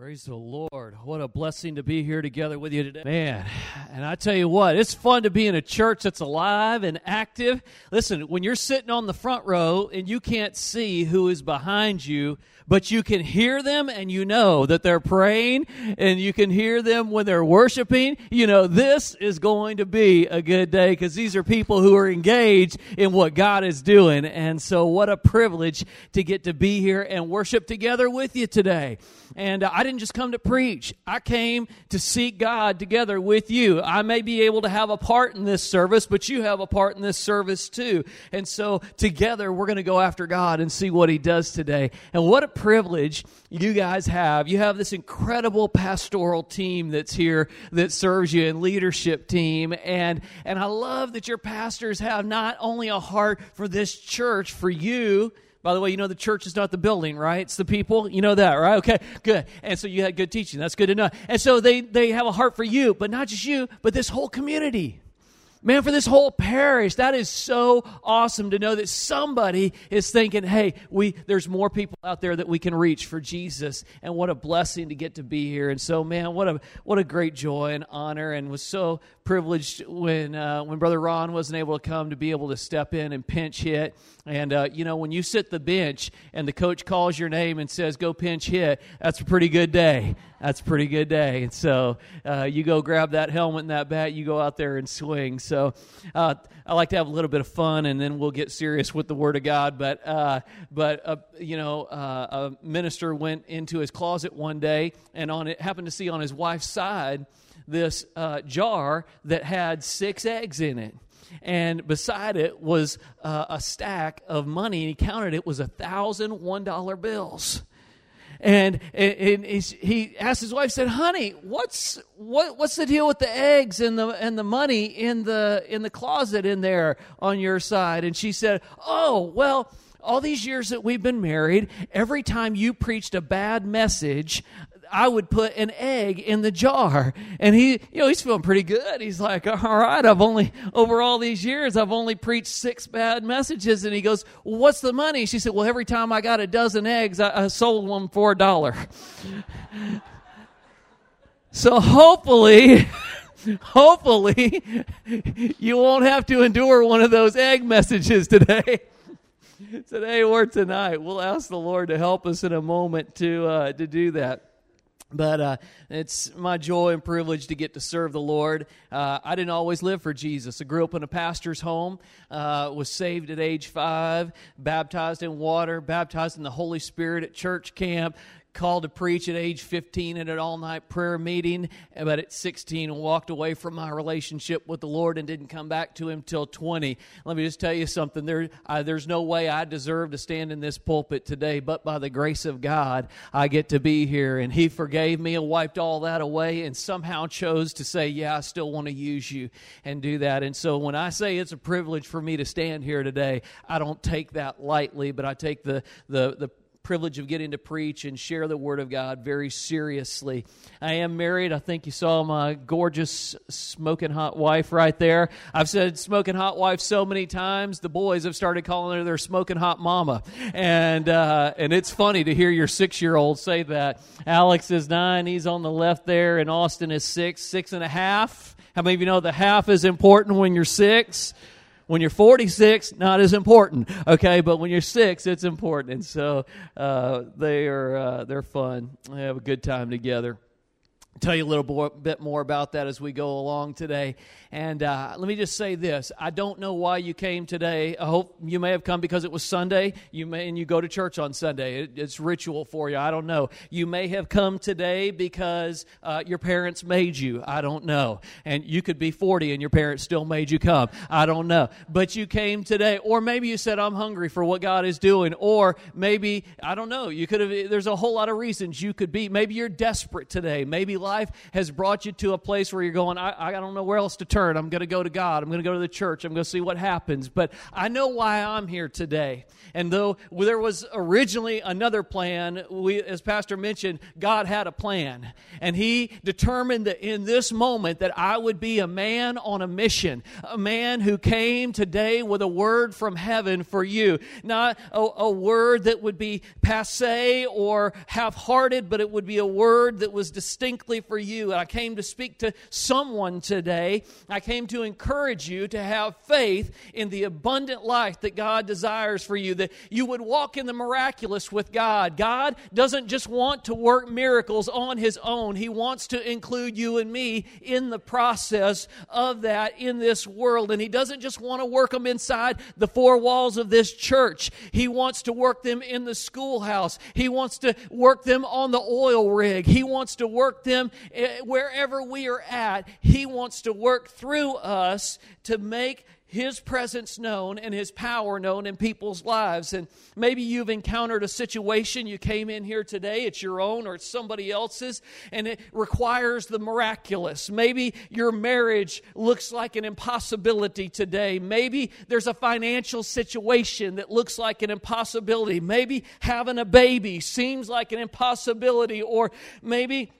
Praise the Lord. What a blessing to be here together with you today. Man, and I tell you what, it's fun to be in a church that's alive and active. Listen, when you're sitting on the front row and you can't see who is behind you, but you can hear them and you know that they're praying and you can hear them when they're worshiping, you know, this is going to be a good day because these are people who are engaged in what God is doing. And so, what a privilege to get to be here and worship together with you today. And I didn't just come to preach, I came to seek God together with you. I may be able to have a part in this service, but you have a part in this service too. And so, together, we're going to go after God and see what He does today. And what a privilege you guys have. You have this incredible pastoral team that's here that serves you and leadership team. And, and I love that your pastors have not only a heart for this church, for you, by the way, you know the church is not the building, right? It's the people. You know that, right? Okay, good. And so you had good teaching. That's good know. And so they, they have a heart for you, but not just you, but this whole community. Man, for this whole parish, that is so awesome to know that somebody is thinking, hey, we there's more people out there that we can reach for Jesus. And what a blessing to get to be here. And so, man, what a what a great joy and honor and was so privileged when uh, when Brother Ron wasn't able to come to be able to step in and pinch hit. And uh, you know, when you sit the bench and the coach calls your name and says, "Go pinch hit," that's a pretty good day that's a pretty good day. And so uh, you go grab that helmet and that bat, you go out there and swing. So uh, I like to have a little bit of fun, and then we'll get serious with the Word of God. But uh, but uh, you know, uh, a minister went into his closet one day, and on it happened to see on his wife's side this uh, jar that had six eggs in it and beside it was uh, a stack of money and he counted it was a thousand one dollar bills and, and, he asked his wife, said, "Honey, what's what, what's the deal with the eggs and the and the money in the in the closet in there on your side?" And she said, "Oh, well." all these years that we've been married, every time you preached a bad message, I would put an egg in the jar. And he, you know, he's feeling pretty good. He's like, all right, I've only, over all these years, I've only preached six bad messages. And he goes, well, what's the money? She said, well, every time I got a dozen eggs, I, I sold one for a dollar. so hopefully, hopefully, you won't have to endure one of those egg messages today today or tonight. We'll ask the Lord to help us in a moment to uh, to do that. But uh, it's my joy and privilege to get to serve the Lord. Uh, I didn't always live for Jesus. I grew up in a pastor's home, uh, was saved at age five, baptized in water, baptized in the Holy Spirit at church camp, called to preach at age 15 at an all night prayer meeting, but at 16 walked away from my relationship with the Lord and didn't come back to Him till 20. Let me just tell you something. There, uh, there's no way I deserve to stand in this pulpit today, but by the grace of God, I get to be here. And He forgave me and wiped all that away and somehow chose to say, Yeah, I still want to use you and do that. And so when I say it's a privilege for me to stand here today, I don't take that lightly, but I take the, the, the privilege of getting to preach and share the Word of God very seriously. I am married. I think you saw my gorgeous smoking hot wife right there. I've said smoking hot wife so many times, the boys have started calling her their smoking hot mama. And, uh, and it's funny to hear your six year old say that. Alex is nine, he's on the left there, and Austin is six, six and a half. How many of you know the half is important when you're six? When you're 46, not as important, okay? But when you're six, it's important. And so uh, they are uh, they're fun. They have a good time together tell you a little bit more about that as we go along today. And uh, let me just say this: I don't know why you came today. I hope you may have come because it was Sunday. You may and you go to church on Sunday. It, it's ritual for you. I don't know. You may have come today because uh, your parents made you. I don't know. And you could be 40 and your parents still made you come. I don't know. But you came today, or maybe you said, "I'm hungry for what God is doing," or maybe I don't know. You could have. There's a whole lot of reasons you could be. Maybe you're desperate today. Maybe life has brought you to a place where you're going, I, I don't know where else to turn. I'm going to go to God. I'm going to go to the church. I'm going to see what happens. But I know why I'm here today. And though there was originally another plan, we, as Pastor mentioned, God had a plan. And He determined that in this moment that I would be a man on a mission, a man who came today with a word from heaven for you. Not a, a word that would be passe or half hearted, but it would be a word that was distinctly for you. And I came to speak to someone today. I came to encourage you to have faith in the abundant life that God desires for you, that you would walk in the miraculous with God. God doesn't just want to work miracles on His own, He wants to include you and me in the process of that in this world. And He doesn't just want to work them inside the four walls of this church, He wants to work them in the schoolhouse, He wants to work them on the oil rig, He wants to work them eh, wherever we are at. He wants to work through us to make his presence known and his power known in people's lives. And maybe you've encountered a situation, you came in here today, it's your own or it's somebody else's, and it requires the miraculous. Maybe your marriage looks like an impossibility today. Maybe there's a financial situation that looks like an impossibility. Maybe having a baby seems like an impossibility, or maybe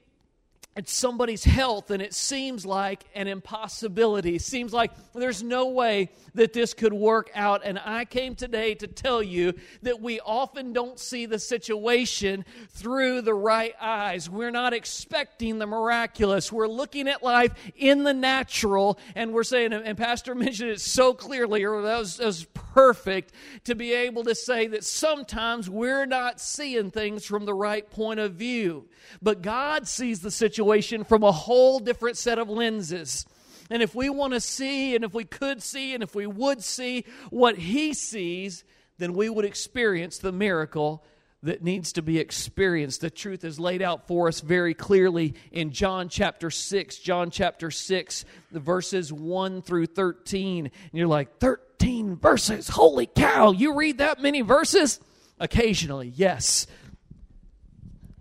it's somebody's health and it seems like an impossibility. It seems like there's no way that this could work out. And I came today to tell you that we often don't see the situation through the right eyes. We're not expecting the miraculous. We're looking at life in the natural and we're saying, and Pastor mentioned it so clearly, or that was, that was perfect to be able to say that sometimes we're not seeing things from the right point of view. But God sees the situation from a whole different set of lenses. And if we want to see, and if we could see, and if we would see what He sees, then we would experience the miracle that needs to be experienced. The truth is laid out for us very clearly in John chapter 6. John chapter 6, the verses 1 through 13. And you're like, 13 verses? Holy cow, you read that many verses? Occasionally, yes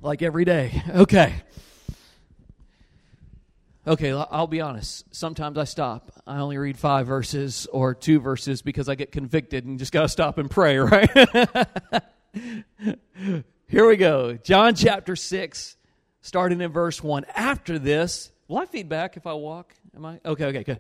like every day. Okay. Okay, I'll be honest. Sometimes I stop. I only read five verses or two verses because I get convicted and just got to stop and pray, right? Here we go. John chapter 6, starting in verse 1. After this, will I feedback if I walk? Am I? Okay, okay, good.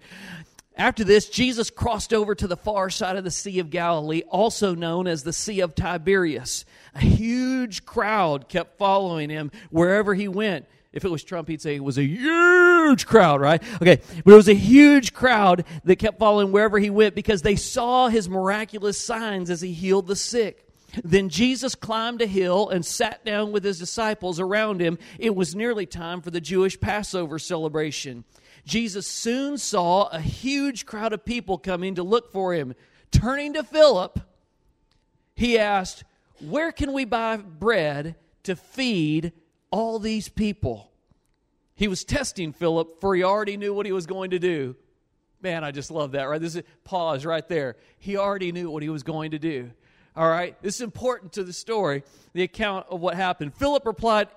After this, Jesus crossed over to the far side of the Sea of Galilee, also known as the Sea of Tiberias. A huge crowd kept following him wherever he went. If it was Trump, he'd say it was a huge crowd, right? Okay, but it was a huge crowd that kept following wherever he went because they saw his miraculous signs as he healed the sick. Then Jesus climbed a hill and sat down with his disciples around him. It was nearly time for the Jewish Passover celebration. Jesus soon saw a huge crowd of people coming to look for him. Turning to Philip, he asked, Where can we buy bread to feed all these people? He was testing Philip, for he already knew what he was going to do. Man, I just love that, right? This is pause right there. He already knew what he was going to do. All right? This is important to the story, the account of what happened. Philip replied,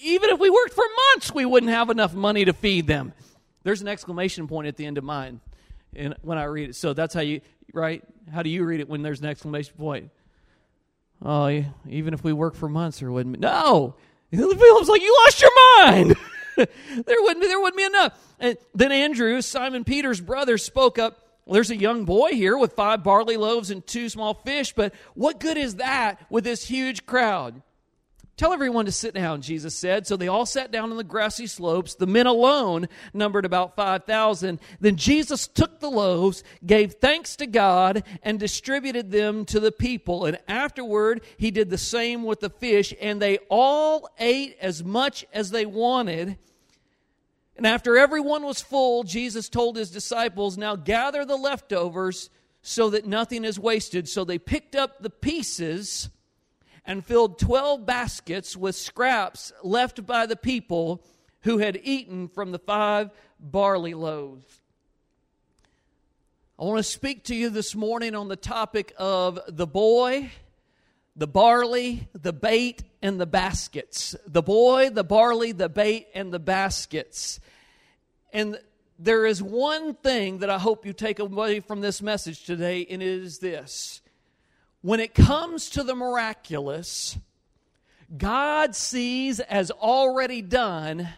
Even if we worked for months, we wouldn't have enough money to feed them. There's an exclamation point at the end of mine and when I read it. So that's how you, right? How do you read it when there's an exclamation point? Oh, even if we work for months, there wouldn't be. No! Philip's like, you lost your mind! there wouldn't be, there wouldn't be enough. And then Andrew, Simon Peter's brother, spoke up. Well, there's a young boy here with five barley loaves and two small fish, but what good is that with this huge crowd? Tell everyone to sit down, Jesus said. So they all sat down on the grassy slopes. The men alone numbered about 5,000. Then Jesus took the loaves, gave thanks to God, and distributed them to the people. And afterward, he did the same with the fish, and they all ate as much as they wanted. And after everyone was full, Jesus told his disciples, Now gather the leftovers so that nothing is wasted. So they picked up the pieces and filled 12 baskets with scraps left by the people who had eaten from the five barley loaves. I want to speak to you this morning on the topic of the boy, the barley, the bait, and the baskets. The boy, the barley, the bait, and the baskets. And there is one thing that I hope you take away from this message today, and it is this. When it comes to the miraculous, God sees as already done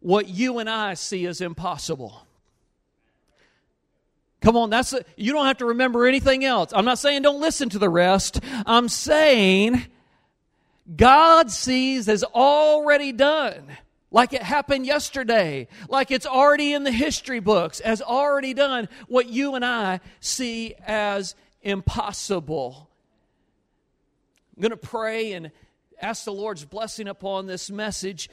what you and I see as impossible. Come on, that's a, you don't have to remember anything else. I'm not saying don't listen to the rest. I'm saying God sees as already done, like it happened yesterday, like it's already in the history books, as already done what you and I see as impossible. I'm going to pray and ask the Lord's blessing upon this message.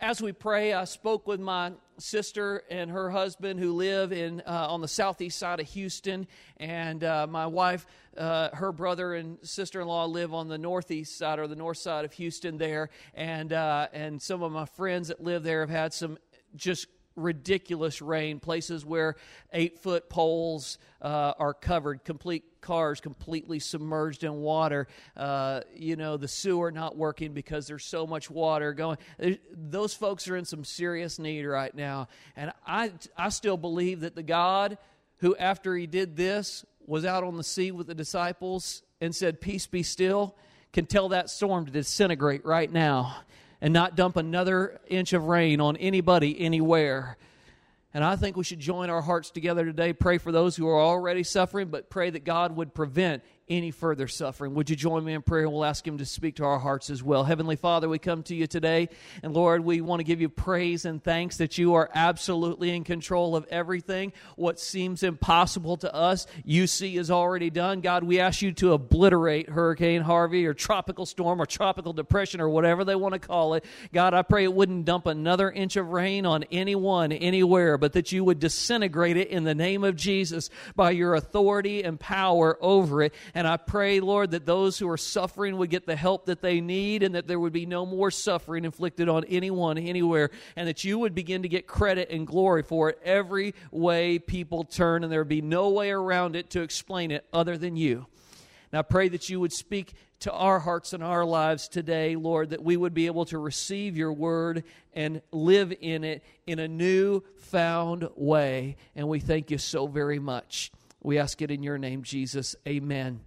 As we pray, I spoke with my sister and her husband who live in uh, on the southeast side of Houston, and uh, my wife, uh, her brother and sister-in-law live on the northeast side or the north side of Houston there, and uh, and some of my friends that live there have had some just ridiculous rain, places where eight foot poles uh, are covered, complete cars completely submerged in water. Uh, you know, the sewer not working because there's so much water going. Those folks are in some serious need right now. And I, I still believe that the God who, after he did this, was out on the sea with the disciples and said, Peace be still, can tell that storm to disintegrate right now and not dump another inch of rain on anybody anywhere. And I think we should join our hearts together today, pray for those who are already suffering, but pray that God would prevent any further suffering. Would you join me in prayer? We'll ask Him to speak to our hearts as well. Heavenly Father, we come to you today, and Lord, we want to give you praise and thanks that you are absolutely in control of everything. What seems impossible to us, you see is already done. God, we ask you to obliterate Hurricane Harvey or tropical storm or tropical depression or whatever they want to call it. God, I pray it wouldn't dump another inch of rain on anyone, anywhere, but that you would disintegrate it in the name of Jesus by your authority and power over it. And I pray, Lord, that those who are suffering would get the help that they need and that there would be no more suffering inflicted on anyone, anywhere, and that you would begin to get credit and glory for it every way people turn, and there would be no way around it to explain it other than you. And I pray that you would speak to our hearts and our lives today, Lord, that we would be able to receive your word and live in it in a new found way. And we thank you so very much. We ask it in your name, Jesus. Amen.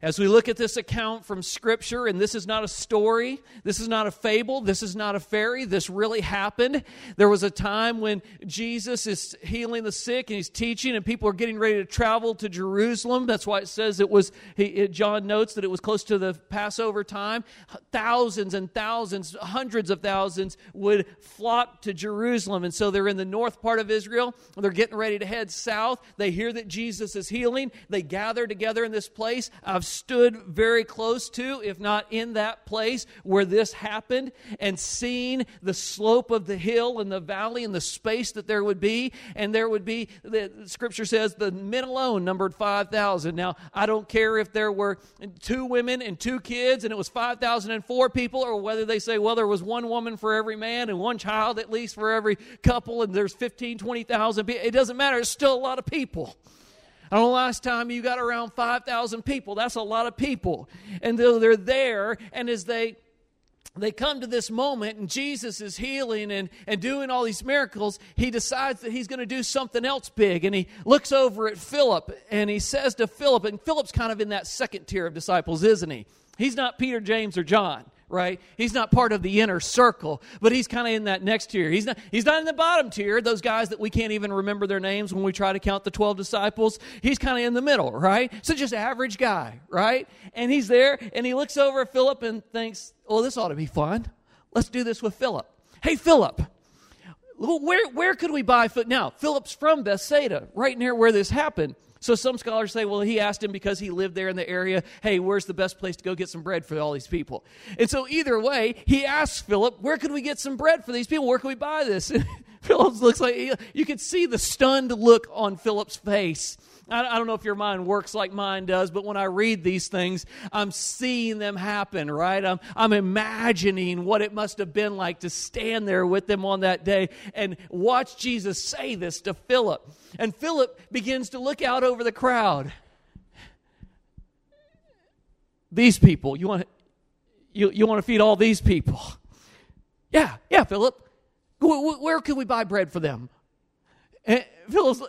As we look at this account from Scripture, and this is not a story, this is not a fable, this is not a fairy, this really happened. There was a time when Jesus is healing the sick and he's teaching, and people are getting ready to travel to Jerusalem. That's why it says it was, he, John notes that it was close to the Passover time. Thousands and thousands, hundreds of thousands would flock to Jerusalem. And so they're in the north part of Israel, they're getting ready to head south. They hear that Jesus is healing, they gather together in this place. I've stood very close to, if not in that place where this happened, and seen the slope of the hill and the valley and the space that there would be. And there would be, the scripture says, the men alone numbered 5,000. Now, I don't care if there were two women and two kids and it was 5,004 people, or whether they say, well, there was one woman for every man and one child at least for every couple, and there's 15, 20,000 people. It doesn't matter. It's still a lot of people. I don't know last time you got around 5,000 people. That's a lot of people. And they're there, and as they they come to this moment and Jesus is healing and, and doing all these miracles, he decides that he's going to do something else big. And he looks over at Philip and he says to Philip, and Philip's kind of in that second tier of disciples, isn't he? He's not Peter, James, or John right? He's not part of the inner circle, but he's kind of in that next tier. He's not, he's not in the bottom tier, those guys that we can't even remember their names when we try to count the 12 disciples. He's kind of in the middle, right? So just average guy, right? And he's there and he looks over at Philip and thinks, oh, this ought to be fun. Let's do this with Philip. Hey, Philip. Where, where could we buy food? Now, Philip's from Bethsaida, right near where this happened. So some scholars say, well, he asked him because he lived there in the area, hey, where's the best place to go get some bread for all these people? And so either way, he asks Philip, where can we get some bread for these people? Where can we buy this? Philip looks like you could see the stunned look on Philip's face. I, I don't know if your mind works like mine does, but when I read these things, I'm seeing them happen, right? I'm, I'm imagining what it must have been like to stand there with them on that day and watch Jesus say this to Philip. And Philip begins to look out over the crowd. these people. You want to, you, you want to feed all these people. Yeah, yeah, Philip. Where, can we buy bread for them? And Philip's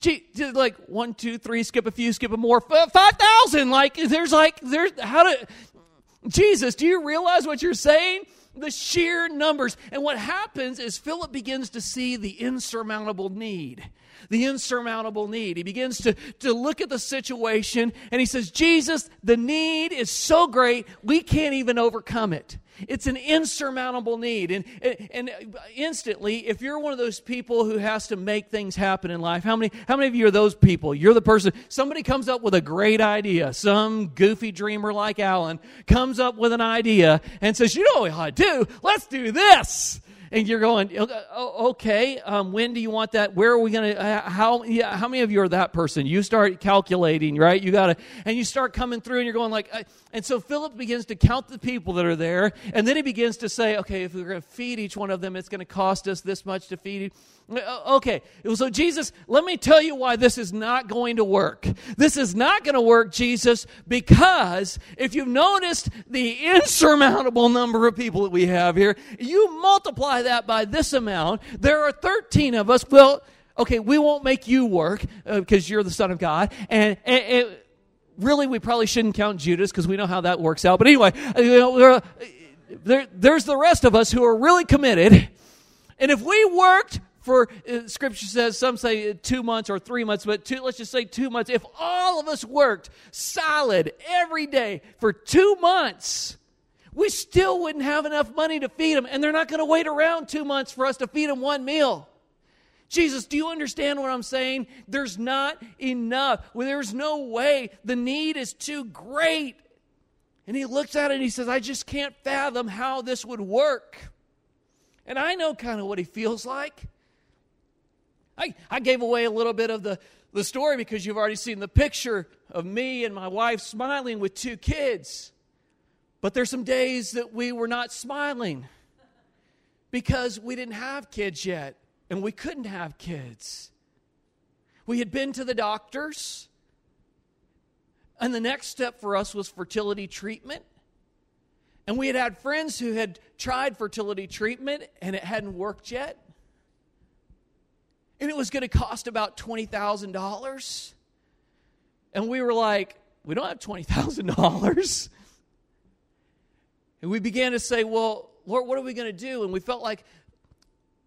gee, like one, two, three, skip a few, skip a more, five thousand. Like there's like there's how to Jesus. Do you realize what you're saying? The sheer numbers. And what happens is Philip begins to see the insurmountable need the insurmountable need. He begins to, to look at the situation and he says, Jesus, the need is so great, we can't even overcome it. It's an insurmountable need. And, and, and, instantly, if you're one of those people who has to make things happen in life, how many, how many of you are those people? You're the person, somebody comes up with a great idea. Some goofy dreamer like Alan comes up with an idea and says, You know what I do? Let's do this and you're going, oh, okay, um, when do you want that? Where are we going to, uh, how, yeah, how many of you are that person? You start calculating, right? You got to, and you start coming through and you're going like, uh, and so Philip begins to count the people that are there. And then he begins to say, okay, if we're going to feed each one of them, it's going to cost us this much to feed. Uh, okay, so Jesus, let me tell you why this is not going to work. This is not going to work, Jesus, because if you've noticed the insurmountable number of people that we have here, you multiply that by this amount. There are 13 of us. Well, okay, we won't make you work because uh, you're the Son of God. And, and, and, really, we probably shouldn't count Judas because we know how that works out. But anyway, uh, you know, there, there's the rest of us who are really committed. And if we worked for uh, scripture says some say two months or three months but two, let's just say two months if all of us worked solid every day for two months we still wouldn't have enough money to feed them and they're not going to wait around two months for us to feed them one meal Jesus, do you understand what I'm saying? There's not enough. Well, there's no way. The need is too great. And he looks at it and he says, I just can't fathom how this would work. And I know kind of what he feels like. I, I gave away a little bit of the, the story because you've already seen the picture of me and my wife smiling with two kids. But there's some days that we were not smiling because we didn't have kids yet and we couldn't have kids. We had been to the doctors, and the next step for us was fertility treatment. And we had had friends who had tried fertility treatment and it hadn't worked yet and it was going to cost about $20,000. And we were like, we don't have $20,000. And we began to say, well, Lord, what are we going to do? And we felt like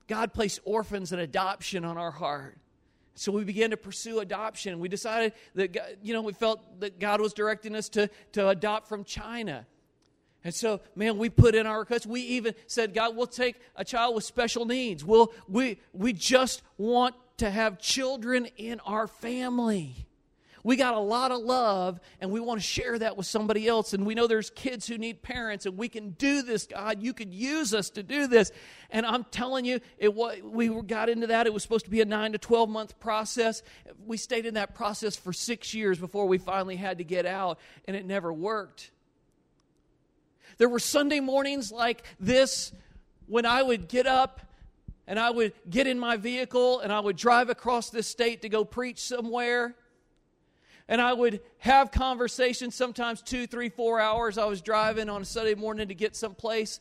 God placed orphans and adoption on our heart. So we began to pursue adoption. We decided that, you know, we felt that God was directing us to, to adopt from China. And so, man, we put in our request. We even said, God, we'll take a child with special needs. We'll, we, we just want to have children in our family. We got a lot of love, and we want to share that with somebody else. And we know there's kids who need parents, and we can do this, God. You could use us to do this. And I'm telling you, it we got into that. It was supposed to be a nine to 12 month process. We stayed in that process for six years before we finally had to get out, and it never worked. There were Sunday mornings like this when I would get up and I would get in my vehicle and I would drive across this state to go preach somewhere. And I would have conversations, sometimes two, three, four hours. I was driving on a Sunday morning to get someplace.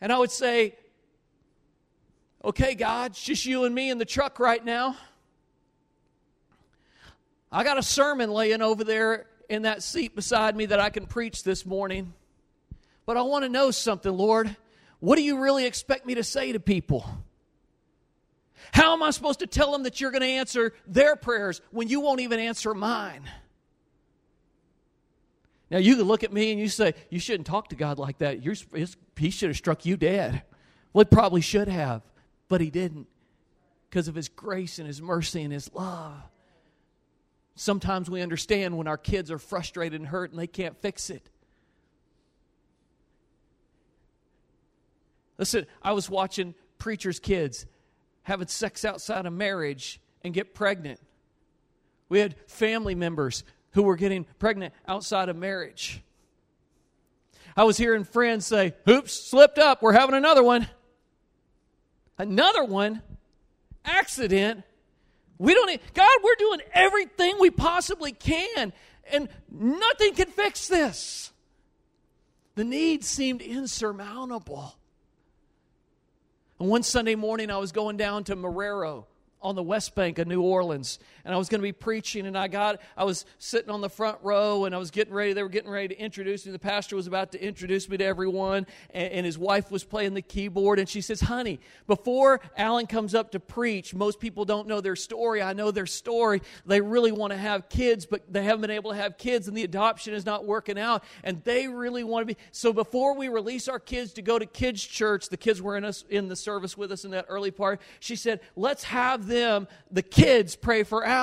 And I would say, Okay, God, it's just you and me in the truck right now. I got a sermon laying over there in that seat beside me that I can preach this morning. But I want to know something, Lord. What do you really expect me to say to people? How am I supposed to tell them that you're going to answer their prayers when you won't even answer mine? Now, you could look at me and you say, You shouldn't talk to God like that. You're, he should have struck you dead. Well, it probably should have, but he didn't because of his grace and his mercy and his love. Sometimes we understand when our kids are frustrated and hurt and they can't fix it. Listen, I was watching preachers' kids having sex outside of marriage and get pregnant. We had family members who were getting pregnant outside of marriage. I was hearing friends say, Oops, slipped up. We're having another one. Another one? Accident? We don't need, God, we're doing everything we possibly can. and nothing can fix this. The need seemed insurmountable. And one Sunday morning, I was going down to Marrero on the West Bank of New Orleans, and I was going to be preaching, and I got, I was sitting on the front row, and I was getting ready. They were getting ready to introduce me. The pastor was about to introduce me to everyone, and, and his wife was playing the keyboard, and she says, "Honey, before Alan comes up to preach, most people don't know their story. I know their story. They really want to have kids, but they haven't been able to have kids, and the adoption is not working out, and they really want to be. So before we release our kids to go to kids' church, the kids were in us in the service with us in that early part. She said, "Let's have them." the kids pray for Alan.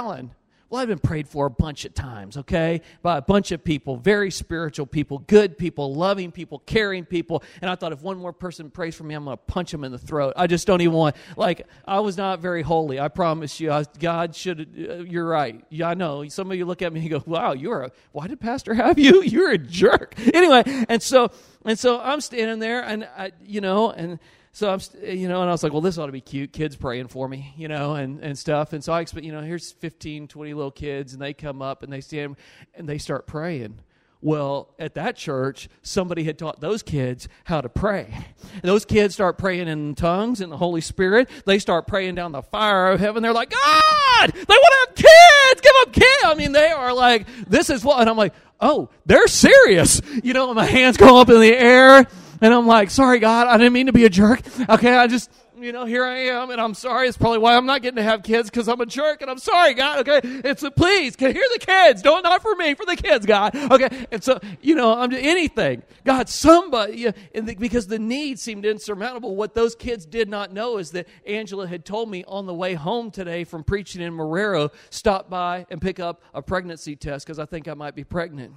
Well, I've been prayed for a bunch of times, okay? By a bunch of people, very spiritual people, good people, loving people, caring people. And I thought if one more person prays for me, I'm going to punch them in the throat. I just don't even want, like, I was not very holy. I promise you. I, God should, uh, you're right. Yeah, I know. Some of you look at me and go, wow, you're a, why did Pastor have you? You're a jerk. Anyway, and so, and so I'm standing there and, I, you know, and, so I'm, you know, and I was like, well, this ought to be cute. Kids praying for me, you know, and, and stuff. And so I expect, you know, here's 15, 20 little kids, and they come up and they stand and they start praying. Well, at that church, somebody had taught those kids how to pray. And those kids start praying in tongues in the Holy Spirit. They start praying down the fire of heaven. They're like, God, they want to have kids. Give them kids. I mean, they are like, this is what. And I'm like, oh, they're serious. You know, my hands go up in the air and I'm like, sorry, God, I didn't mean to be a jerk. Okay, I just, you know, here I am, and I'm sorry. It's probably why I'm not getting to have kids because I'm a jerk, and I'm sorry, God. Okay, it's a please, Can hear the kids. Don't not for me, for the kids, God. Okay, and so you know, I'm anything, God. Somebody, because the need seemed insurmountable. What those kids did not know is that Angela had told me on the way home today from preaching in Marrero, stop by and pick up a pregnancy test because I think I might be pregnant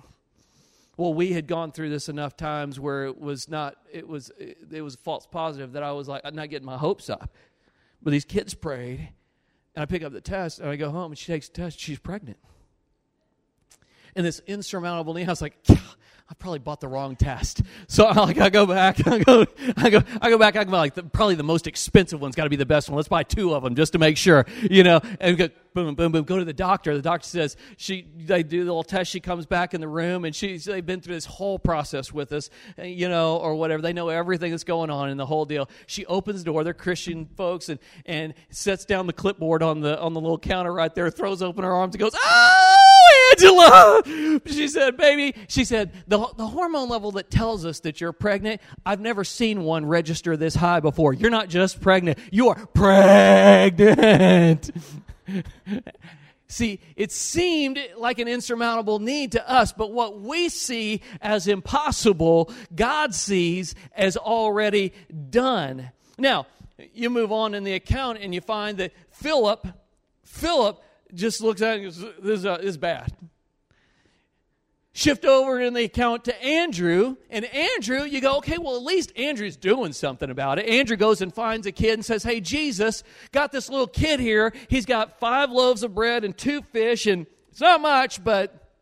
well we had gone through this enough times where it was not it was it was false positive that i was like i'm not getting my hopes up. But these kids prayed and i pick up the test and i go home and she takes the test she's pregnant. And this insurmountable need i was like I probably bought the wrong test. So I like I go back, I go, I go, I go back. I go like the, probably the most expensive one's got to be the best one. Let's buy two of them just to make sure, you know. And go boom, boom, boom. Go to the doctor. The doctor says she. They do the little test. She comes back in the room, and she's they've been through this whole process with us, you know, or whatever. They know everything that's going on in the whole deal. She opens the door. They're Christian folks, and and sets down the clipboard on the on the little counter right there. Throws open her arms and goes, oh! Angela. She said, baby, she said, the, the hormone level that tells us that you're pregnant, I've never seen one register this high before. You're not just pregnant, you are pregnant. See, it seemed like an insurmountable need to us, but what we see as impossible, God sees as already done. Now, you move on in the account and you find that Philip, Philip just looks at it and goes, this is, uh, this is bad. Shift over in the account to Andrew, and Andrew, you go, okay, well, at least Andrew's doing something about it. Andrew goes and finds a kid and says, Hey, Jesus, got this little kid here. He's got five loaves of bread and two fish, and it's not much, but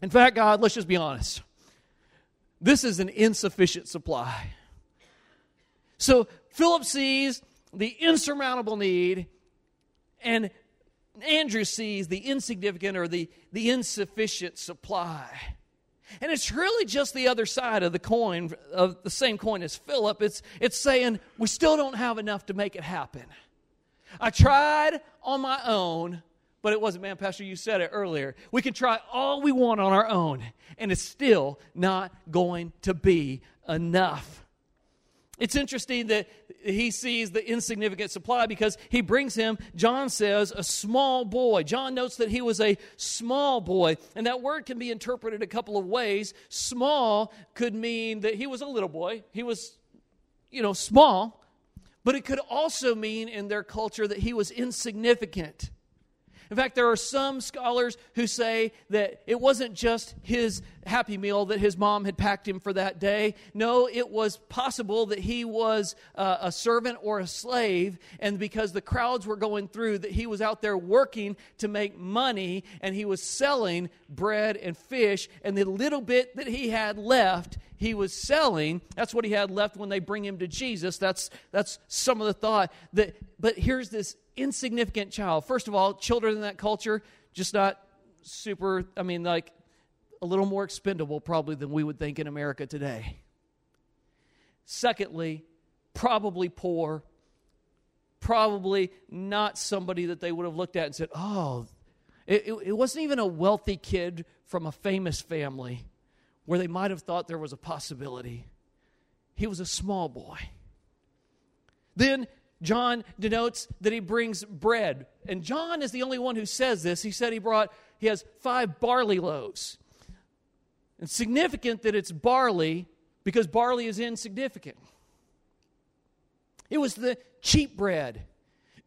in fact, God, let's just be honest. This is an insufficient supply. So Philip sees the insurmountable need, and Andrew sees the insignificant or the, the insufficient supply. And it's really just the other side of the coin, of the same coin as Philip. It's, it's saying, we still don't have enough to make it happen. I tried on my own, but it wasn't, man, Pastor, you said it earlier. We can try all we want on our own, and it's still not going to be enough. It's interesting that he sees the insignificant supply because he brings him, John says, a small boy. John notes that he was a small boy, and that word can be interpreted a couple of ways. Small could mean that he was a little boy, he was, you know, small, but it could also mean in their culture that he was insignificant. In fact, there are some scholars who say that it wasn't just his happy meal that his mom had packed him for that day. No, it was possible that he was uh, a servant or a slave, and because the crowds were going through, that he was out there working to make money, and he was selling bread and fish, and the little bit that he had left, he was selling. That's what he had left when they bring him to Jesus. That's that's some of the thought that. But here's this insignificant child. First of all, children in that culture, just not super, I mean, like, a little more expendable probably than we would think in America today. Secondly, probably poor, probably not somebody that they would have looked at and said, oh, it, it, it wasn't even a wealthy kid from a famous family where they might have thought there was a possibility. He was a small boy. Then John denotes that he brings bread. And John is the only one who says this. He said he brought, he has five barley loaves. It's significant that it's barley because barley is insignificant. It was the cheap bread.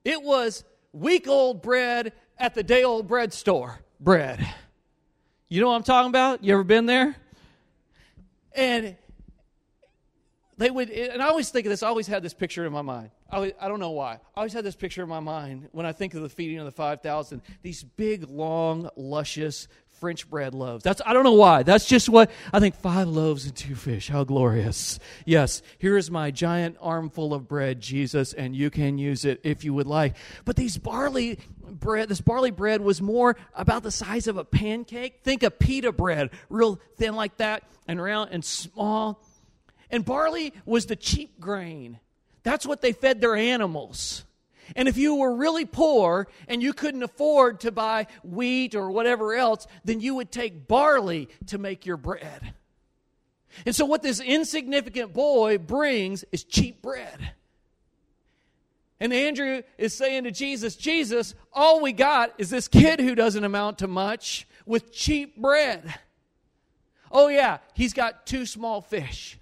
It was week old bread at the day old bread store bread. You know what I'm talking about? You ever been there? And they would, and I always think of this, I always had this picture in my mind. I, I don't know why. I always had this picture in my mind when I think of the feeding of the 5,000. These big, long, luscious French bread loaves. That's I don't know why. That's just what I think five loaves and two fish. How glorious. Yes, here is my giant armful of bread, Jesus, and you can use it if you would like. But these barley bread, this barley bread was more about the size of a pancake. Think of pita bread, real thin like that and round and small. And barley was the cheap grain. That's what they fed their animals. And if you were really poor and you couldn't afford to buy wheat or whatever else, then you would take barley to make your bread. And so, what this insignificant boy brings is cheap bread. And Andrew is saying to Jesus, Jesus, all we got is this kid who doesn't amount to much with cheap bread. Oh, yeah, he's got two small fish.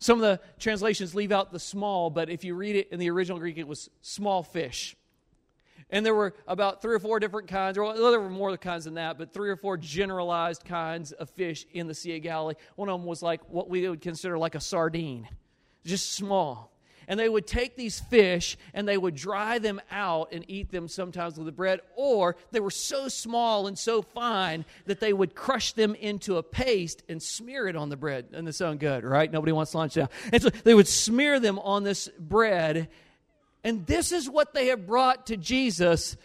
Some of the translations leave out the small, but if you read it in the original Greek, it was small fish. And there were about three or four different kinds, or well, there were more kinds than that, but three or four generalized kinds of fish in the Sea of Galilee. One of them was like what we would consider like a sardine, just small and they would take these fish and they would dry them out and eat them sometimes with the bread, or they were so small and so fine that they would crush them into a paste and smear it on the bread. And this sound good, right? Nobody wants lunch now. And so they would smear them on this bread. And this is what they have brought to Jesus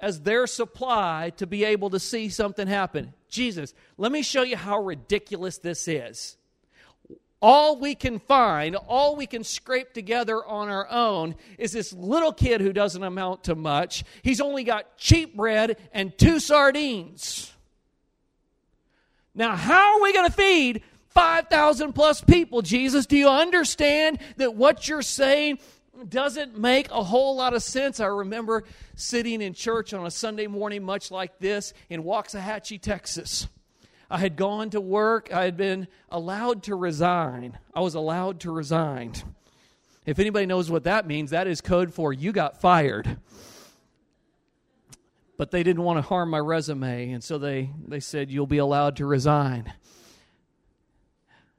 as their supply to be able to see something happen. Jesus, let me show you how ridiculous this is all we can find, all we can scrape together on our own is this little kid who doesn't amount to much. He's only got cheap bread and two sardines. Now, how are we going to feed 5,000 plus people, Jesus? Do you understand that what you're saying doesn't make a whole lot of sense? I remember sitting in church on a Sunday morning, much like this, in Waxahachie, Texas. I had gone to work. I had been allowed to resign. I was allowed to resign. If anybody knows what that means, that is code for you got fired. But they didn't want to harm my resume, and so they, they said, You'll be allowed to resign.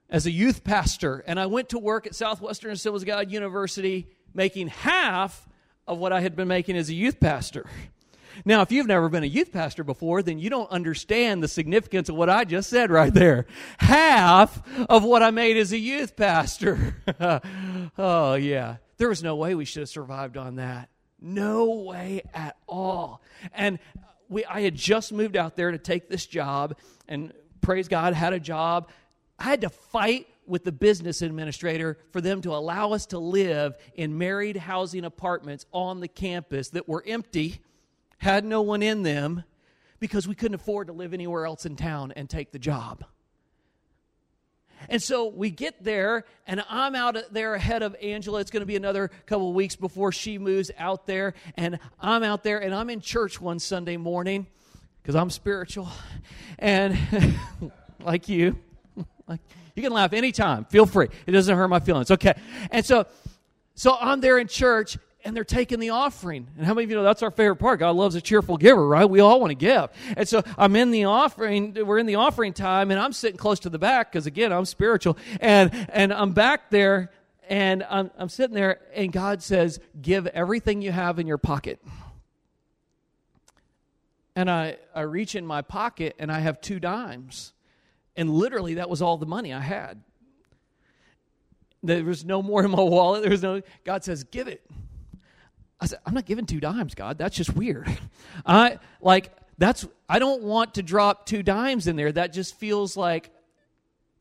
As a youth pastor, and I went to work at Southwestern Assemblies of God University making half of what I had been making as a youth pastor. Now, if you've never been a youth pastor before, then you don't understand the significance of what I just said right there. Half of what I made as a youth pastor. oh, yeah. There was no way we should have survived on that. No way at all. And we, I had just moved out there to take this job, and praise God, had a job. I had to fight with the business administrator for them to allow us to live in married housing apartments on the campus that were empty had no one in them because we couldn't afford to live anywhere else in town and take the job. And so we get there, and I'm out there ahead of Angela. It's going to be another couple of weeks before she moves out there. And I'm out there, and I'm in church one Sunday morning because I'm spiritual. And like you, like, you can laugh anytime. Feel free. It doesn't hurt my feelings. Okay. And so, so I'm there in church, and they're taking the offering. And how many of you know that's our favorite part? God loves a cheerful giver, right? We all want to give. And so I'm in the offering, we're in the offering time, and I'm sitting close to the back because, again, I'm spiritual. And, and I'm back there, and I'm, I'm sitting there, and God says, Give everything you have in your pocket. And I, I reach in my pocket, and I have two dimes. And literally, that was all the money I had. There was no more in my wallet. There was no, God says, Give it. I said, I'm not giving two dimes, God. That's just weird. I like that's I don't want to drop two dimes in there. That just feels like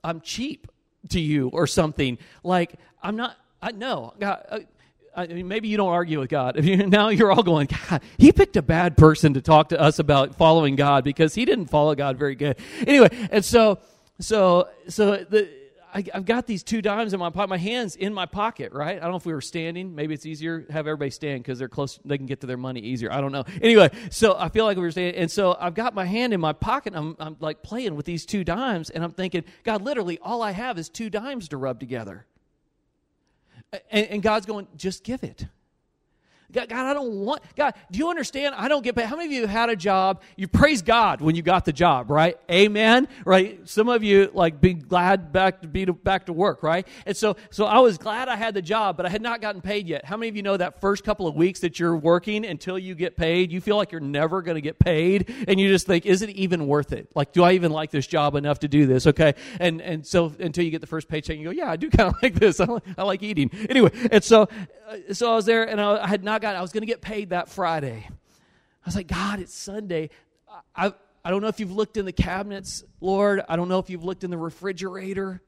I'm cheap to you or something. Like I'm not. I know. God, I mean, maybe you don't argue with God. now you're all going, God, he picked a bad person to talk to us about following God because he didn't follow God very good. Anyway, and so, so, so the I, have got these two dimes in my pocket. My hands in my pocket, right? I don't know if we were standing. Maybe it's easier have everybody stand because they're close. They can get to their money easier. I don't know. Anyway, so I feel like we were standing, and so I've got my hand in my pocket. I'm, I'm like playing with these two dimes, and I'm thinking, God, literally, all I have is two dimes to rub together. And, and God's going, just give it. God, God, I don't want, God, do you understand? I don't get paid. How many of you had a job? You praise God when you got the job, right? Amen, right? Some of you like be glad back to be to, back to work, right? And so, so I was glad I had the job, but I had not gotten paid yet. How many of you know that first couple of weeks that you're working until you get paid, you feel like you're never going to get paid, and you just think, is it even worth it? Like, do I even like this job enough to do this? Okay, and and so until you get the first paycheck, you go, yeah, I do kind of like this. I like, I like eating anyway. And so, uh, so I was there, and I, I had not got. I was going to get paid that Friday. I was like, God, it's Sunday. I, I don't know if you've looked in the cabinets, Lord. I don't know if you've looked in the refrigerator.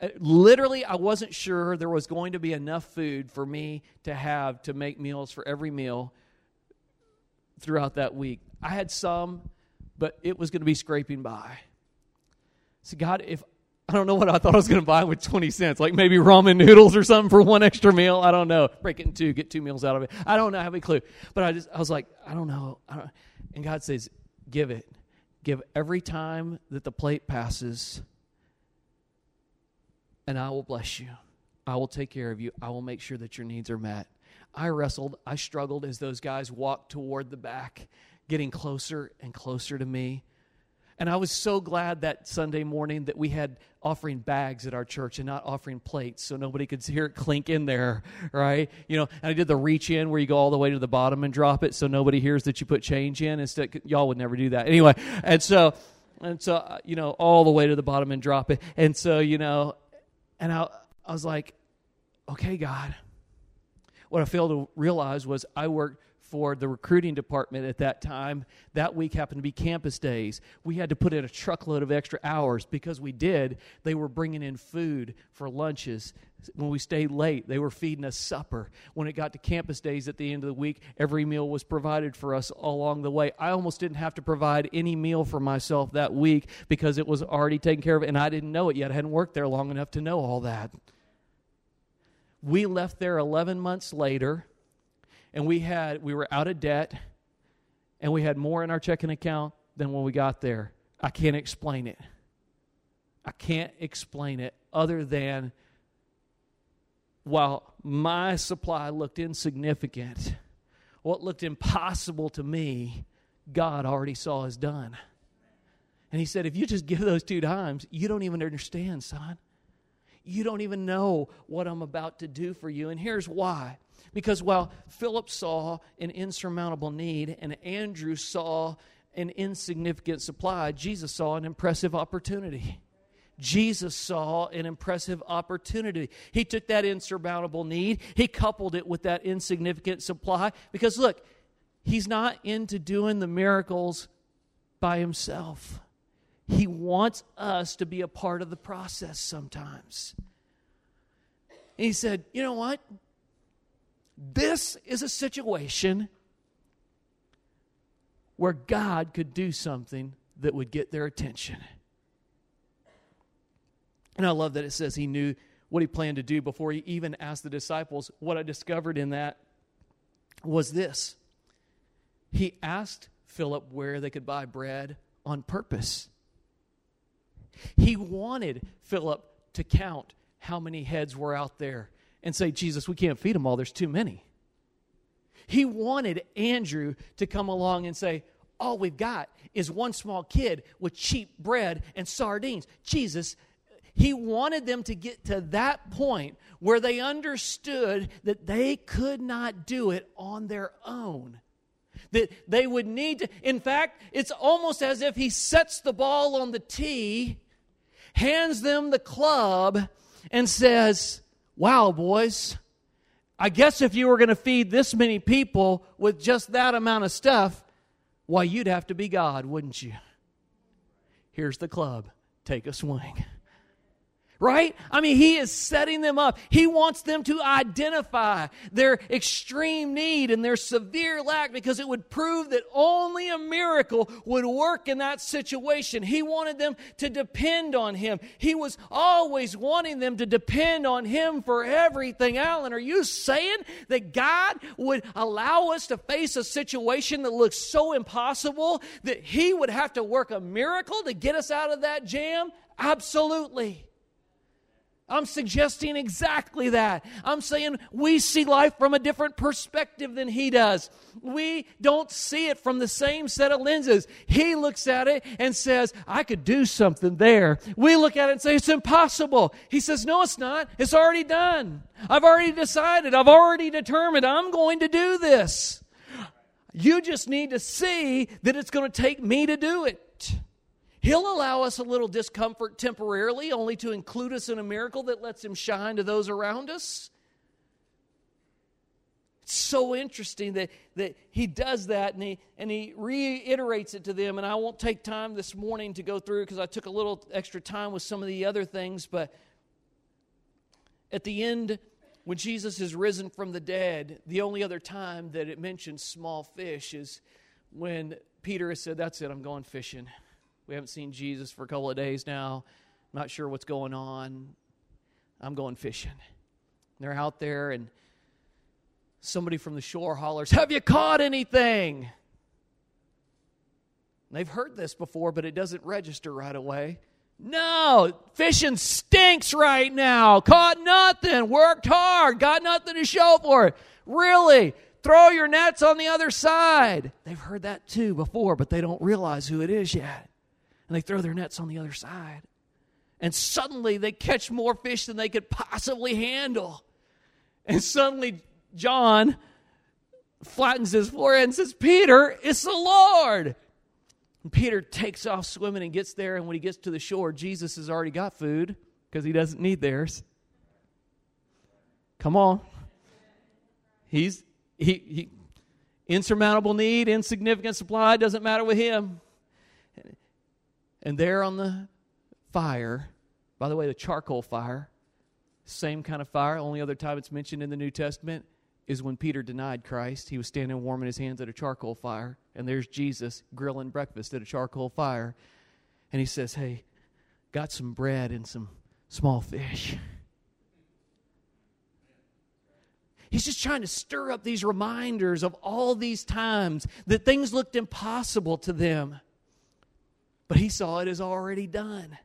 Uh, literally, I wasn't sure there was going to be enough food for me to have to make meals for every meal throughout that week. I had some, but it was going to be scraping by. So, God, if I don't know what I thought I was going to buy with 20 cents, like maybe ramen noodles or something for one extra meal. I don't know. Break it in two, get two meals out of it. I don't know, I have a clue. But I just, I was like, I don't know. I don't, and God says, give it. Give every time that the plate passes, and I will bless you. I will take care of you. I will make sure that your needs are met. I wrestled, I struggled as those guys walked toward the back, getting closer and closer to me. And I was so glad that Sunday morning that we had offering bags at our church and not offering plates so nobody could hear it clink in there, right? You know, and I did the reach in where you go all the way to the bottom and drop it so nobody hears that you put change in. Instead, y'all would never do that. Anyway, and so, and so, uh, you know, all the way to the bottom and drop it. And so, you know, and I, I was like, okay, God. What I failed to realize was I worked for the recruiting department at that time. That week happened to be campus days. We had to put in a truckload of extra hours because we did. They were bringing in food for lunches. When we stayed late, they were feeding us supper. When it got to campus days at the end of the week, every meal was provided for us along the way. I almost didn't have to provide any meal for myself that week because it was already taken care of, and I didn't know it yet. I hadn't worked there long enough to know all that. We left there 11 months later and we had we were out of debt and we had more in our checking account than when we got there. I can't explain it. I can't explain it other than while my supply looked insignificant, what looked impossible to me, God already saw as done. And he said, if you just give those two dimes, you don't even understand, son. You don't even know what I'm about to do for you. And here's why because while Philip saw an insurmountable need and Andrew saw an insignificant supply, Jesus saw an impressive opportunity. Jesus saw an impressive opportunity. He took that insurmountable need, he coupled it with that insignificant supply. Because look, he's not into doing the miracles by himself. He wants us to be a part of the process sometimes. And he said, You know what? This is a situation where God could do something that would get their attention. And I love that it says he knew what he planned to do before he even asked the disciples. What I discovered in that was this he asked Philip where they could buy bread on purpose. He wanted Philip to count how many heads were out there and say, Jesus, we can't feed them all. There's too many. He wanted Andrew to come along and say, All we've got is one small kid with cheap bread and sardines. Jesus, he wanted them to get to that point where they understood that they could not do it on their own. That they would need to, in fact, it's almost as if he sets the ball on the tee, hands them the club, and says, Wow, boys, I guess if you were going to feed this many people with just that amount of stuff, Why, you'd have to be God, wouldn't you? Here's the club. Take a swing right? I mean, he is setting them up. He wants them to identify their extreme need and their severe lack because it would prove that only a miracle would work in that situation. He wanted them to depend on him. He was always wanting them to depend on him for everything. Alan, are you saying that God would allow us to face a situation that looks so impossible that he would have to work a miracle to get us out of that jam? Absolutely. I'm suggesting exactly that. I'm saying we see life from a different perspective than he does. We don't see it from the same set of lenses. He looks at it and says, I could do something there. We look at it and say, It's impossible. He says, No, it's not. It's already done. I've already decided. I've already determined I'm going to do this. You just need to see that it's going to take me to do it. He'll allow us a little discomfort temporarily, only to include us in a miracle that lets Him shine to those around us. It's so interesting that, that He does that and he, and he reiterates it to them. And I won't take time this morning to go through because I took a little extra time with some of the other things. But at the end, when Jesus is risen from the dead, the only other time that it mentions small fish is when Peter has said, That's it, I'm going fishing. We haven't seen Jesus for a couple of days now. I'm not sure what's going on. I'm going fishing. They're out there, and somebody from the shore hollers, Have you caught anything? And they've heard this before, but it doesn't register right away. No, fishing stinks right now. Caught nothing. Worked hard. Got nothing to show for it. Really? Throw your nets on the other side. They've heard that too before, but they don't realize who it is yet and they throw their nets on the other side. And suddenly they catch more fish than they could possibly handle. And suddenly John flattens his forehead and says, Peter, it's the Lord. And Peter takes off swimming and gets there. And when he gets to the shore, Jesus has already got food because he doesn't need theirs. Come on. He's he, he insurmountable need, insignificant supply, doesn't matter with him. And there on the fire, by the way, the charcoal fire, same kind of fire, only other time it's mentioned in the New Testament is when Peter denied Christ. He was standing warming his hands at a charcoal fire, and there's Jesus grilling breakfast at a charcoal fire. And he says, Hey, got some bread and some small fish. He's just trying to stir up these reminders of all these times that things looked impossible to them but he saw it as already done.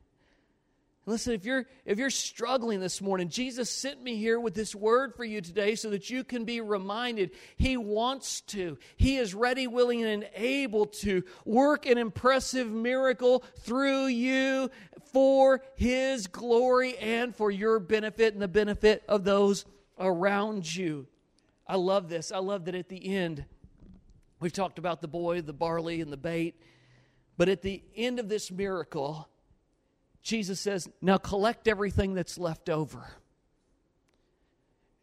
Listen, if you're if you're struggling this morning, Jesus sent me here with this word for you today so that you can be reminded he wants to. He is ready, willing and able to work an impressive miracle through you for his glory and for your benefit and the benefit of those around you. I love this. I love that at the end we've talked about the boy, the barley and the bait. But at the end of this miracle, Jesus says, Now collect everything that's left over.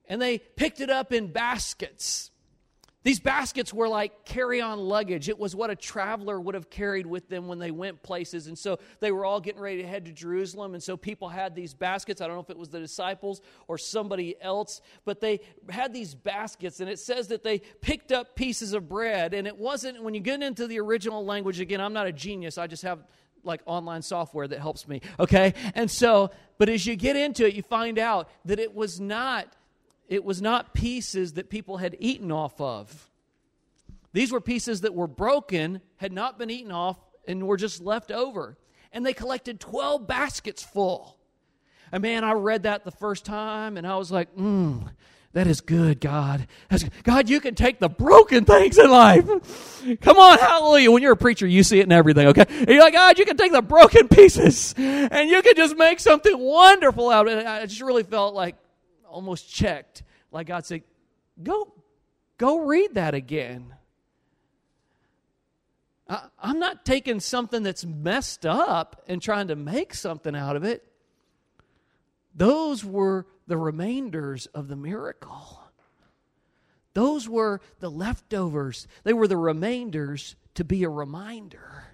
And they picked it up in baskets. These baskets were like carry on luggage. It was what a traveler would have carried with them when they went places. And so they were all getting ready to head to Jerusalem. And so people had these baskets. I don't know if it was the disciples or somebody else, but they had these baskets. And it says that they picked up pieces of bread. And it wasn't, when you get into the original language, again, I'm not a genius. I just have like online software that helps me. Okay? And so, but as you get into it, you find out that it was not it was not pieces that people had eaten off of. These were pieces that were broken, had not been eaten off, and were just left over. And they collected 12 baskets full. And man, I read that the first time, and I was like, mmm, that is good, God. That's, God, you can take the broken things in life. Come on, hallelujah. When you're a preacher, you see it in everything, okay? And you're like, God, you can take the broken pieces and you can just make something wonderful out of it. I just really felt like almost checked. Like God said, go, go read that again. I, I'm not taking something that's messed up and trying to make something out of it. Those were the remainders of the miracle. Those were the leftovers. They were the remainders to be a reminder.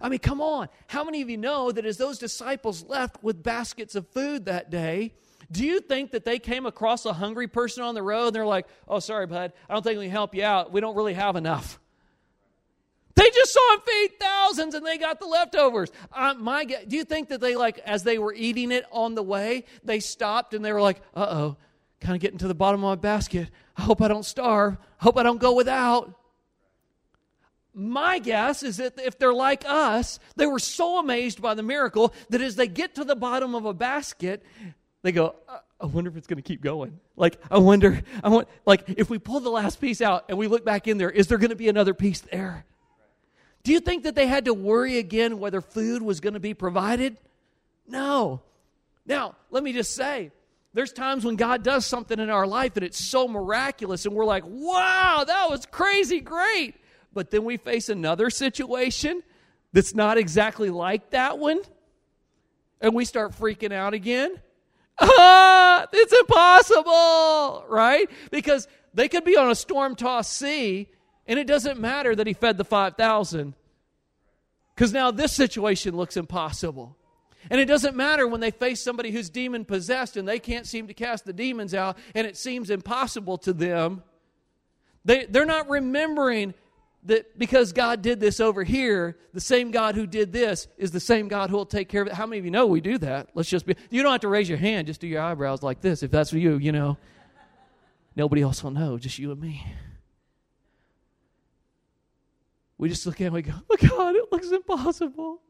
I mean, come on. How many of you know that as those disciples left with baskets of food that day, do you think that they came across a hungry person on the road and they're like, oh, sorry, bud, I don't think we can help you out. We don't really have enough. They just saw him feed thousands and they got the leftovers. Uh, my, do you think that they, like, as they were eating it on the way, they stopped and they were like, uh oh, kind of getting to the bottom of my basket. I hope I don't starve. I hope I don't go without. My guess is that if they're like us, they were so amazed by the miracle that as they get to the bottom of a basket, they go, I wonder if it's going to keep going. Like, I wonder, I want, like, if we pull the last piece out and we look back in there, is there going to be another piece there? Do you think that they had to worry again whether food was going to be provided? No. Now, let me just say, there's times when God does something in our life and it's so miraculous and we're like, wow, that was crazy great. But then we face another situation that's not exactly like that one and we start freaking out again. Ah, it's impossible, right? Because they could be on a storm tossed sea and it doesn't matter that he fed the 5,000 because now this situation looks impossible. And it doesn't matter when they face somebody who's demon possessed and they can't seem to cast the demons out and it seems impossible to them. They, they're not remembering that because God did this over here, the same God who did this is the same God who will take care of it. How many of you know we do that? Let's just be, you don't have to raise your hand, just do your eyebrows like this if that's for you, you know. Nobody else will know, just you and me. We just look at it and we go, oh God, it looks impossible.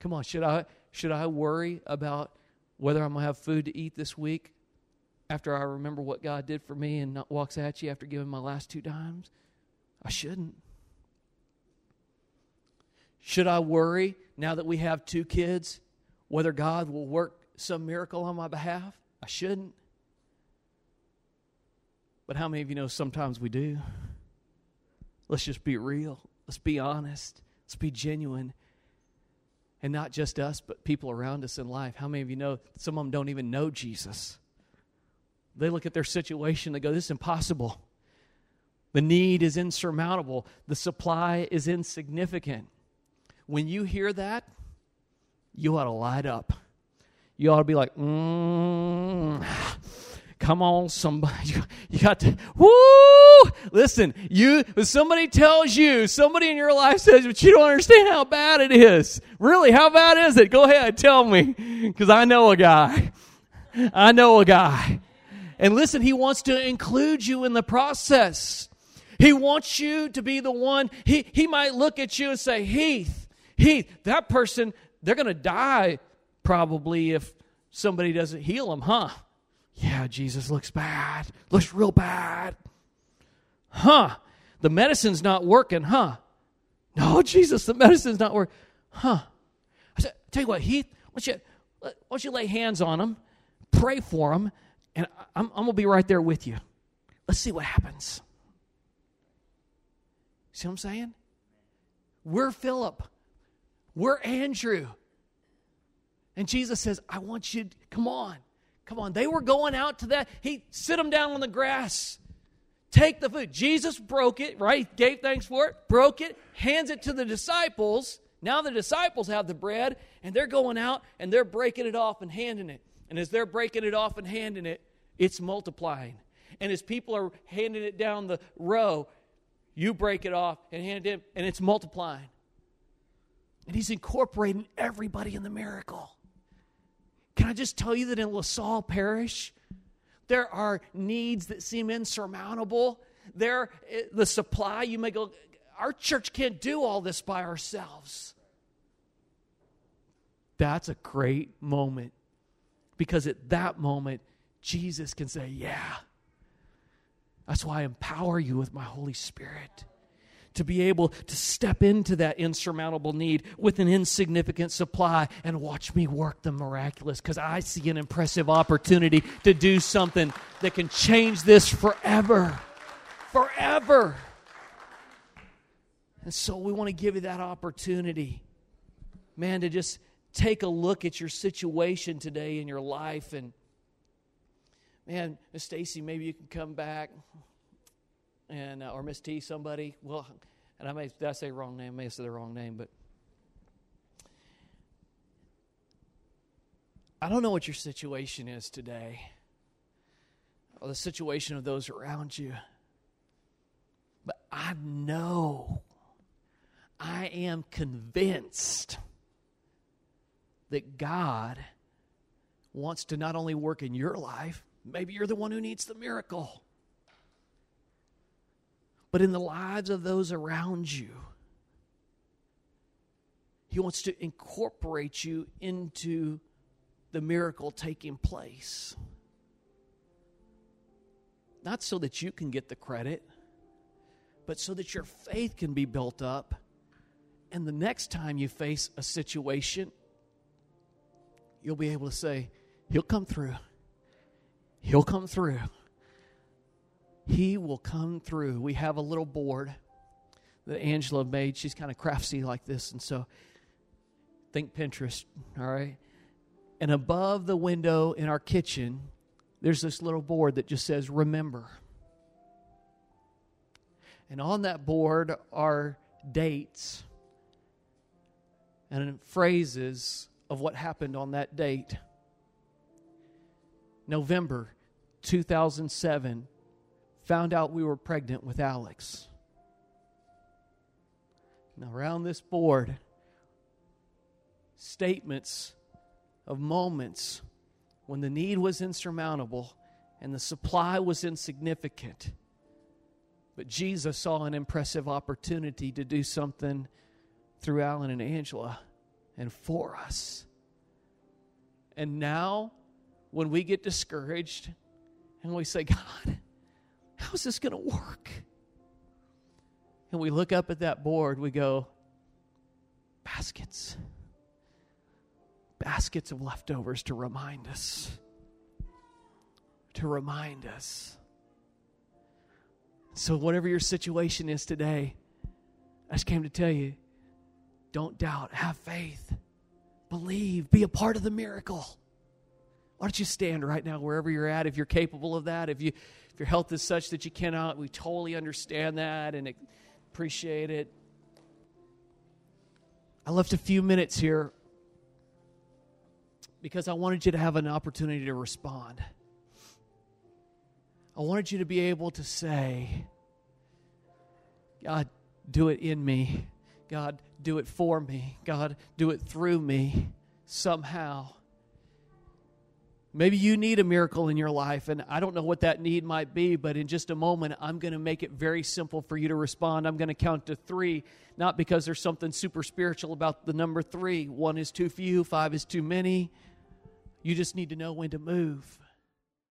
Come on, should I should I worry about whether I'm gonna have food to eat this week after I remember what God did for me and not walks at you after giving my last two dimes? I shouldn't. Should I worry now that we have two kids whether God will work some miracle on my behalf? I shouldn't. But how many of you know sometimes we do? Let's just be real. Let's be honest. Let's be genuine. And not just us, but people around us in life. How many of you know some of them don't even know Jesus? They look at their situation, they go, This is impossible. The need is insurmountable, the supply is insignificant. When you hear that, you ought to light up. You ought to be like, mm, Come on, somebody. You got to, woo! Listen, you, somebody tells you, somebody in your life says, but you don't understand how bad it is. Really, how bad is it? Go ahead, tell me. Because I know a guy. I know a guy. And listen, he wants to include you in the process. He wants you to be the one. He, he might look at you and say, Heath, Heath, that person, they're going to die probably if somebody doesn't heal them, huh? Yeah, Jesus looks bad. Looks real bad. Huh. The medicine's not working, huh? No, Jesus, the medicine's not working. Huh. I said, tell you what, Heath, why don't you, why don't you lay hands on him, pray for him, and I'm, I'm going to be right there with you. Let's see what happens. See what I'm saying? We're Philip. We're Andrew. And Jesus says, I want you, to, come on. Come on, they were going out to that. He sit them down on the grass. Take the food. Jesus broke it, right? Gave thanks for it, broke it, hands it to the disciples. Now the disciples have the bread, and they're going out and they're breaking it off and handing it. And as they're breaking it off and handing it, it's multiplying. And as people are handing it down the row, you break it off and hand it, and it's multiplying. And he's incorporating everybody in the miracle. Can I just tell you that in LaSalle Parish, there are needs that seem insurmountable. There, eh, the supply, you may go, our church can't do all this by ourselves. That's a great moment because at that moment, Jesus can say, Yeah. That's why I empower you with my Holy Spirit to be able to step into that insurmountable need with an insignificant supply and watch me work the miraculous because I see an impressive opportunity to do something that can change this forever. Forever. And so we want to give you that opportunity, man, to just take a look at your situation today in your life and man, Miss Stacy, maybe you can come back. And uh, or Miss T, somebody. Well, and I may did I say wrong name? I may said the wrong name, but I don't know what your situation is today, or the situation of those around you, but I know, I am convinced that God wants to not only work in your life, maybe you're the one who needs the miracle, but in the lives of those around you. He wants to incorporate you into the miracle taking place. Not so that you can get the credit, but so that your faith can be built up. And the next time you face a situation, you'll be able to say, He'll come through. He'll come through. He will come through. We have a little board that Angela made. She's kind of craftsy like this. And so think Pinterest, all right? And above the window in our kitchen, there's this little board that just says, Remember. And on that board are dates and phrases of what happened on that date. November 2007, found out we were pregnant with Alex. Now, around this board, statements of moments when the need was insurmountable and the supply was insignificant. But Jesus saw an impressive opportunity to do something through Alan and Angela and for us. And now, when we get discouraged and we say, God, how is this going to work? And we look up at that board, we go, baskets. Baskets of leftovers to remind us. To remind us. So, whatever your situation is today, I just came to tell you don't doubt, have faith, believe, be a part of the miracle. Why don't you stand right now, wherever you're at, if you're capable of that? If you if your health is such that you cannot, we totally understand that and appreciate it. I left a few minutes here because I wanted you to have an opportunity to respond. I wanted you to be able to say, God, do it in me. God, do it for me. God, do it through me somehow. Maybe you need a miracle in your life, and I don't know what that need might be, but in just a moment, I'm going to make it very simple for you to respond. I'm going to count to three, not because there's something super spiritual about the number three. One is too few, five is too many. You just need to know when to move.